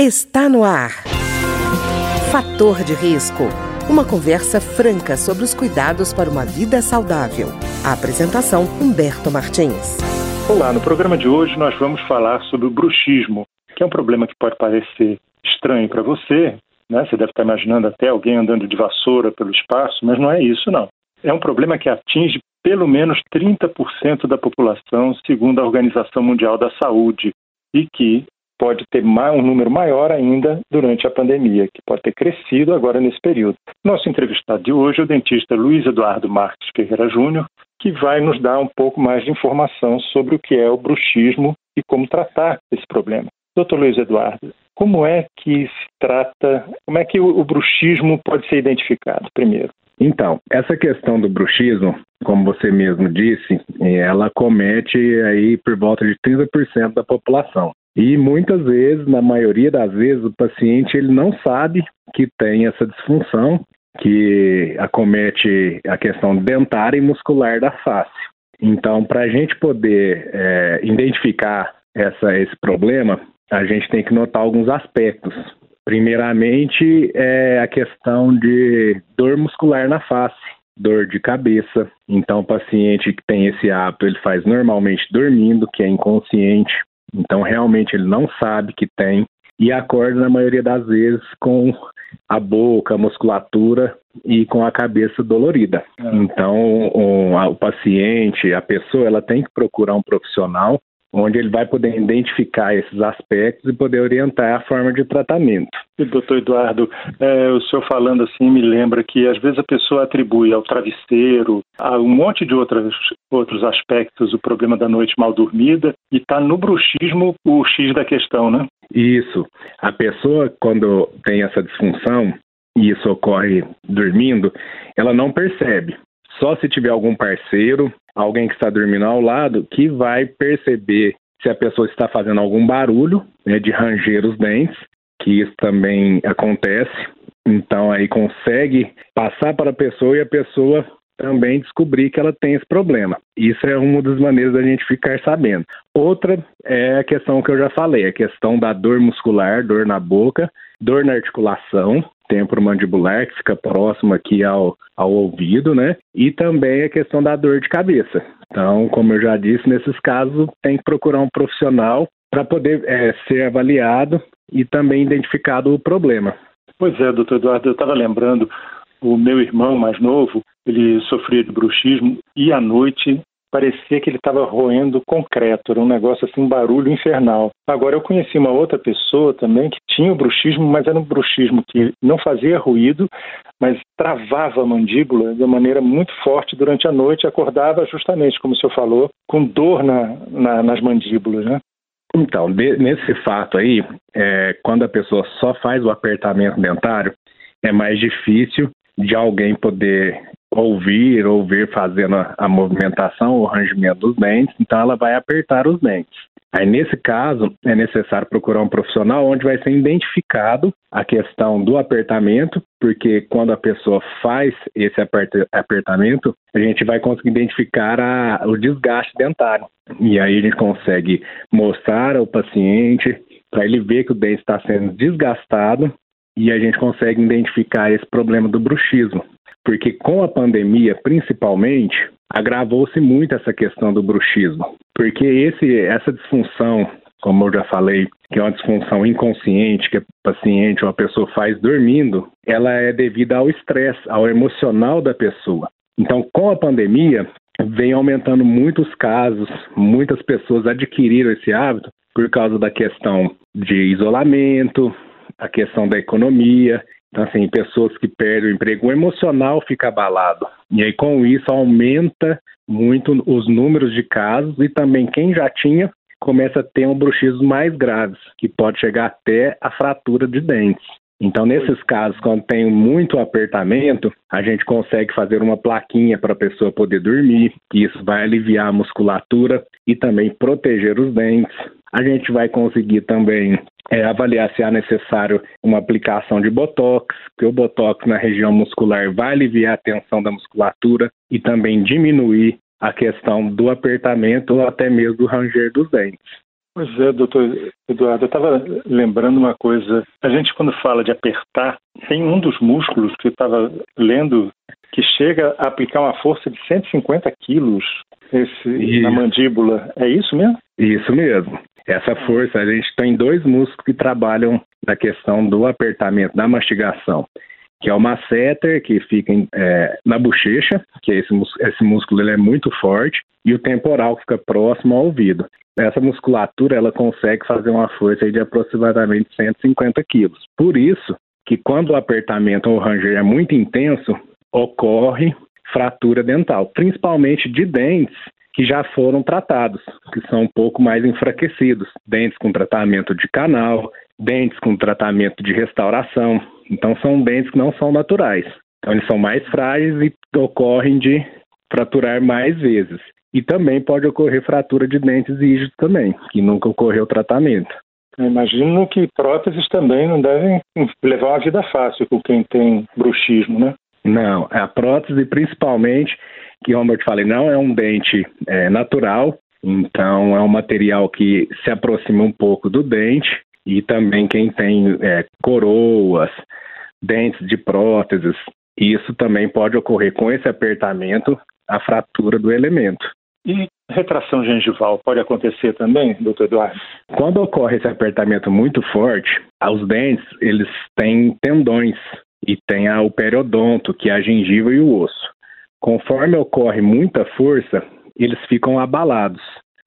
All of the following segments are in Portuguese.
Está no ar. Fator de risco. Uma conversa franca sobre os cuidados para uma vida saudável. A apresentação Humberto Martins. Olá, no programa de hoje nós vamos falar sobre o bruxismo, que é um problema que pode parecer estranho para você, né? Você deve estar imaginando até alguém andando de vassoura pelo espaço, mas não é isso não. É um problema que atinge pelo menos 30% da população, segundo a Organização Mundial da Saúde, e que pode ter um número maior ainda durante a pandemia, que pode ter crescido agora nesse período. Nosso entrevistado de hoje é o dentista Luiz Eduardo Marques Ferreira Júnior, que vai nos dar um pouco mais de informação sobre o que é o bruxismo e como tratar esse problema. Doutor Luiz Eduardo, como é que se trata, como é que o, bruxismo pode ser identificado primeiro? Então, essa questão do bruxismo, como você mesmo disse, ela comete aí por volta de 30% da população. E muitas vezes, na maioria das vezes, o paciente ele não sabe que tem essa disfunção que acomete a questão dentária e muscular da face. Então, para a gente poder é, identificar essa, esse problema, a gente tem que notar alguns aspectos. Primeiramente, é a questão de dor muscular na face, dor de cabeça. Então, o paciente que tem esse hábito, ele faz normalmente dormindo, que é inconsciente. Então, realmente, ele não sabe que tem e acorda, na maioria das vezes, com a boca, a musculatura e com a cabeça dolorida. É. Então, o, o paciente, a pessoa, ela tem que procurar um profissional onde ele vai poder identificar esses aspectos e poder orientar a forma de tratamento. E, doutor Eduardo, é, o senhor falando assim me lembra que às vezes a pessoa atribui ao travesseiro, a um monte de outras, outros aspectos, o problema da noite mal dormida, e está no bruxismo o X da questão, né? Isso. A pessoa, quando tem essa disfunção, e isso ocorre dormindo, ela não percebe. Só se tiver algum parceiro, alguém que está dormindo ao lado, que vai perceber se a pessoa está fazendo algum barulho, né, de ranger os dentes, que isso também acontece. Então aí consegue passar para a pessoa e a pessoa também descobrir que ela tem esse problema. Isso é uma das maneiras da gente ficar sabendo. Outra é a questão que eu já falei, a questão da dor muscular, dor na boca, dor na articulação, temporomandibular, que fica próximo aqui ao, ao ouvido, né? E também a questão da dor de cabeça. Então, como eu já disse, nesses casos tem que procurar um profissional para poder é, ser avaliado e também identificado o problema. Pois é, doutor Eduardo, eu estava lembrando, o meu irmão mais novo, ele sofria de bruxismo e à noite parecia que ele estava roendo concreto, era um negócio assim, um barulho infernal. Agora, eu conheci uma outra pessoa também que tinha o bruxismo, mas era um bruxismo que não fazia ruído, mas travava a mandíbula de uma maneira muito forte durante a noite acordava justamente, como o senhor falou, com dor na, na, nas mandíbulas, né? Então, nesse fato aí, é, quando a pessoa só faz o apertamento dentário, é mais difícil de alguém poder ouvir ou ver fazendo a, a movimentação, o rangimento dos dentes, então ela vai apertar os dentes. Aí, nesse caso, é necessário procurar um profissional onde vai ser identificado a questão do apertamento, porque quando a pessoa faz esse apertamento, a gente vai conseguir identificar a, o desgaste dentário. E aí a gente consegue mostrar ao paciente para ele ver que o dente está sendo desgastado e a gente consegue identificar esse problema do bruxismo porque com a pandemia, principalmente, agravou-se muito essa questão do bruxismo, porque esse, essa disfunção, como eu já falei, que é uma disfunção inconsciente que o paciente ou a pessoa faz dormindo, ela é devida ao estresse, ao emocional da pessoa. Então, com a pandemia, vem aumentando muitos casos, muitas pessoas adquiriram esse hábito por causa da questão de isolamento, a questão da economia então, assim, pessoas que perdem o emprego, o emocional fica abalado. E aí, com isso, aumenta muito os números de casos e também quem já tinha começa a ter um bruxismo mais graves, que pode chegar até a fratura de dentes. Então, nesses casos, quando tem muito apertamento, a gente consegue fazer uma plaquinha para a pessoa poder dormir, que isso vai aliviar a musculatura e também proteger os dentes. A gente vai conseguir também é, avaliar se há necessário uma aplicação de botox, que o botox na região muscular vai aliviar a tensão da musculatura e também diminuir a questão do apertamento ou até mesmo do ranger dos dentes. Pois é, doutor Eduardo, eu estava lembrando uma coisa. A gente, quando fala de apertar, tem um dos músculos que eu estava lendo que chega a aplicar uma força de 150 quilos esse, na mandíbula. É isso mesmo? Isso mesmo. Essa força, a gente tem dois músculos que trabalham na questão do apertamento, da mastigação, que é o masseter, que fica é, na bochecha, que esse, esse músculo ele é muito forte, e o temporal, que fica próximo ao ouvido. Essa musculatura ela consegue fazer uma força de aproximadamente 150 quilos. Por isso que quando o apertamento ou ranger é muito intenso, ocorre fratura dental, principalmente de dentes que já foram tratados, que são um pouco mais enfraquecidos, dentes com tratamento de canal, dentes com tratamento de restauração. Então são dentes que não são naturais. Então eles são mais frágeis e ocorrem de fraturar mais vezes. E também pode ocorrer fratura de dentes rígidos também, que nunca ocorreu tratamento. Eu imagino que próteses também não devem levar uma vida fácil com quem tem bruxismo, né? Não, a prótese principalmente, que como eu te falei, não é um dente é, natural, então é um material que se aproxima um pouco do dente e também quem tem é, coroas, dentes de próteses, isso também pode ocorrer com esse apertamento, a fratura do elemento. E retração gengival pode acontecer também, doutor Eduardo? Quando ocorre esse apertamento muito forte, os dentes eles têm tendões e tem o periodonto, que é a gengiva e o osso. Conforme ocorre muita força, eles ficam abalados.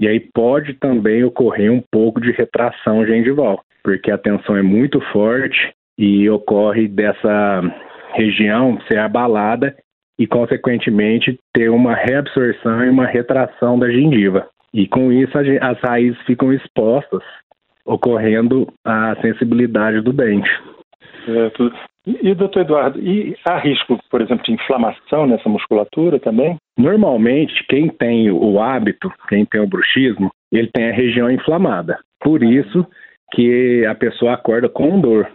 E aí pode também ocorrer um pouco de retração gengival, porque a tensão é muito forte e ocorre dessa região ser abalada e, consequentemente, ter uma reabsorção e uma retração da gengiva. E com isso, as raízes ficam expostas, ocorrendo a sensibilidade do dente. Certo. E, doutor Eduardo, e há risco, por exemplo, de inflamação nessa musculatura também? Normalmente, quem tem o hábito, quem tem o bruxismo, ele tem a região inflamada. Por isso que a pessoa acorda com dor.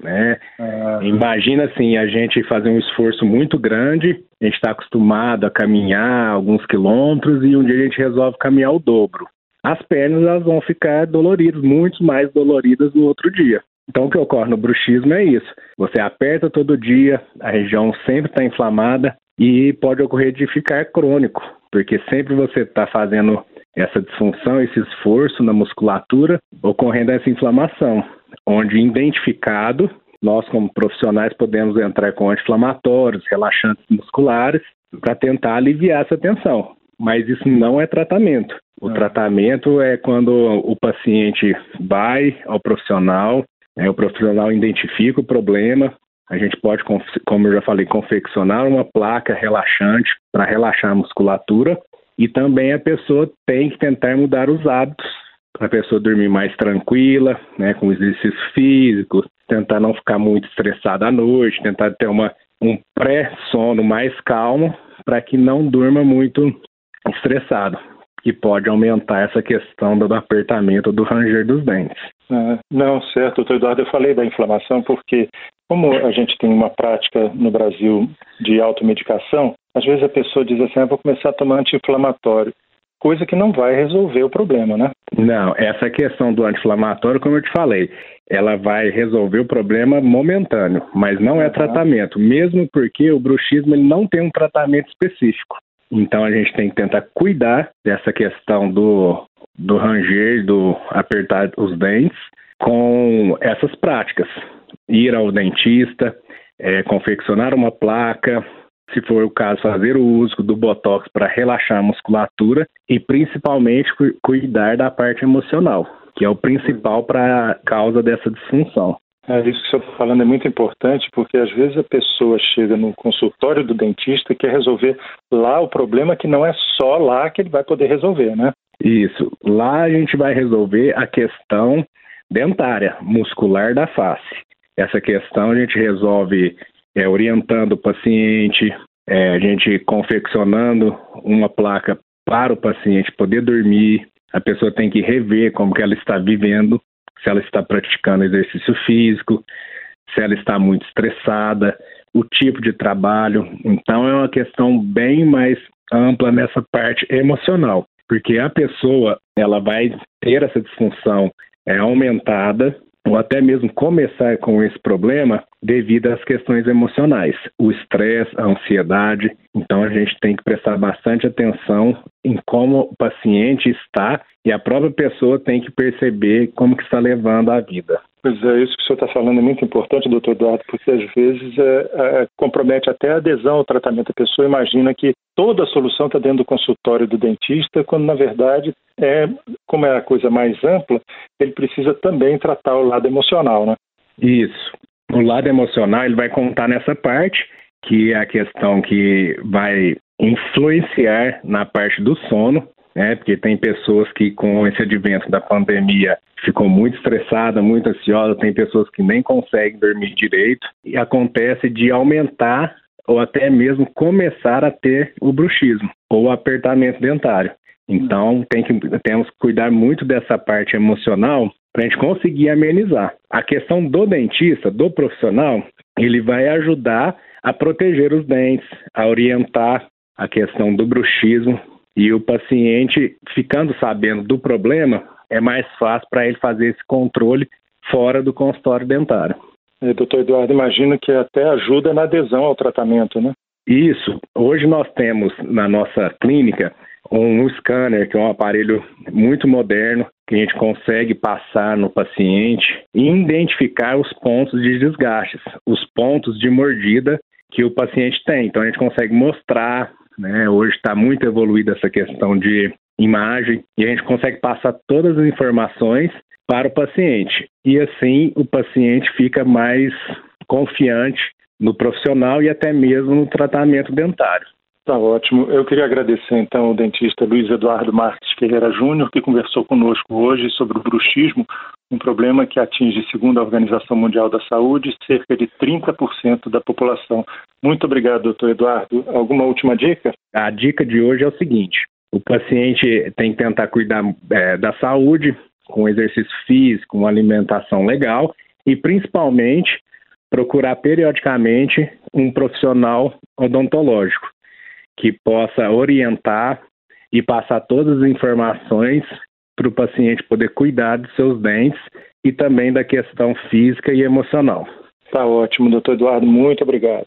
Né? Ah. Imagina assim, a gente fazer um esforço muito grande, a gente está acostumado a caminhar alguns quilômetros e um dia a gente resolve caminhar o dobro. As pernas elas vão ficar doloridas, muito mais doloridas no outro dia. Então, o que ocorre no bruxismo é isso. Você aperta todo dia, a região sempre está inflamada e pode ocorrer de ficar crônico, porque sempre você está fazendo essa disfunção, esse esforço na musculatura, ocorrendo essa inflamação, onde identificado, nós como profissionais podemos entrar com anti-inflamatórios, relaxantes musculares, para tentar aliviar essa tensão. Mas isso não é tratamento. O tratamento é quando o paciente vai ao profissional, o profissional identifica o problema, a gente pode, como eu já falei, confeccionar uma placa relaxante para relaxar a musculatura. E também a pessoa tem que tentar mudar os hábitos para a pessoa dormir mais tranquila, né, com exercício físico, tentar não ficar muito estressada à noite, tentar ter uma, um pré-sono mais calmo para que não durma muito estressado, que pode aumentar essa questão do apertamento do ranger dos dentes. É, não, certo, doutor Eduardo, eu falei da inflamação porque, como a gente tem uma prática no Brasil de automedicação, às vezes a pessoa diz assim, ah, vou começar a tomar anti-inflamatório, coisa que não vai resolver o problema, né? Não, essa questão do anti-inflamatório, como eu te falei, ela vai resolver o problema momentâneo, mas não é tratamento, mesmo porque o bruxismo ele não tem um tratamento específico. Então a gente tem que tentar cuidar dessa questão do do ranger, do apertar os dentes, com essas práticas. Ir ao dentista, é, confeccionar uma placa, se for o caso, fazer o uso do botox para relaxar a musculatura e principalmente cu cuidar da parte emocional, que é o principal para causa dessa disfunção. É, isso que senhor está falando é muito importante, porque às vezes a pessoa chega no consultório do dentista e quer resolver lá o problema que não é só lá que ele vai poder resolver, né? Isso. Lá a gente vai resolver a questão dentária, muscular da face. Essa questão a gente resolve é, orientando o paciente, é, a gente confeccionando uma placa para o paciente poder dormir. A pessoa tem que rever como que ela está vivendo, se ela está praticando exercício físico, se ela está muito estressada, o tipo de trabalho. Então é uma questão bem mais ampla nessa parte emocional. porque a pessoa ela vai ter essa disfunção é, aumentada ou até mesmo começar com esse problema devido às questões emocionais, o estresse, a ansiedade. Então a gente tem que prestar bastante atenção em como o paciente está e a própria pessoa tem que perceber como que está levando a vida. Pois é, isso que o senhor está falando é muito importante, doutor Eduardo, porque às vezes é, é, compromete até a adesão ao tratamento. A pessoa imagina que toda a solução está dentro do consultório do dentista, quando na verdade, é, como é a coisa mais ampla, ele precisa também tratar o lado emocional, né? Isso. O lado emocional ele vai contar nessa parte, que é a questão que vai influenciar na parte do sono, né? Porque tem pessoas que com esse advento da pandemia ficou muito estressada, muito ansiosa, tem pessoas que nem conseguem dormir direito e acontece de aumentar ou até mesmo começar a ter o bruxismo ou apertamento dentário. Então tem que, temos que cuidar muito dessa parte emocional para a gente conseguir amenizar. A questão do dentista, do profissional, ele vai ajudar a proteger os dentes, a orientar a questão do bruxismo e o paciente ficando sabendo do problema, é mais fácil para ele fazer esse controle fora do consultório dentário. É, doutor Eduardo, imagino que até ajuda na adesão ao tratamento, né? Isso. Hoje nós temos na nossa clínica um scanner, que é um aparelho muito moderno, que a gente consegue passar no paciente e identificar os pontos de desgastes, os pontos de mordida que o paciente tem. Então a gente consegue mostrar, né? Hoje está muito evoluída essa questão de imagem e a gente consegue passar todas as informações para o paciente. E assim o paciente fica mais confiante no profissional e até mesmo no tratamento dentário. Tá ótimo. Eu queria agradecer então ao dentista Luiz Eduardo Marques Ferreira Júnior, que conversou conosco hoje sobre o bruxismo, um problema que atinge, segundo a Organização Mundial da Saúde, cerca de 30% da população. Muito obrigado, doutor Eduardo. Alguma última dica? A dica de hoje é o seguinte: o paciente tem que tentar cuidar é, da saúde com exercício físico, uma alimentação legal e principalmente procurar periodicamente um profissional odontológico que possa orientar e passar todas as informações para o paciente poder cuidar dos seus dentes e também da questão física e emocional. Tá ótimo, doutor Eduardo, muito obrigado.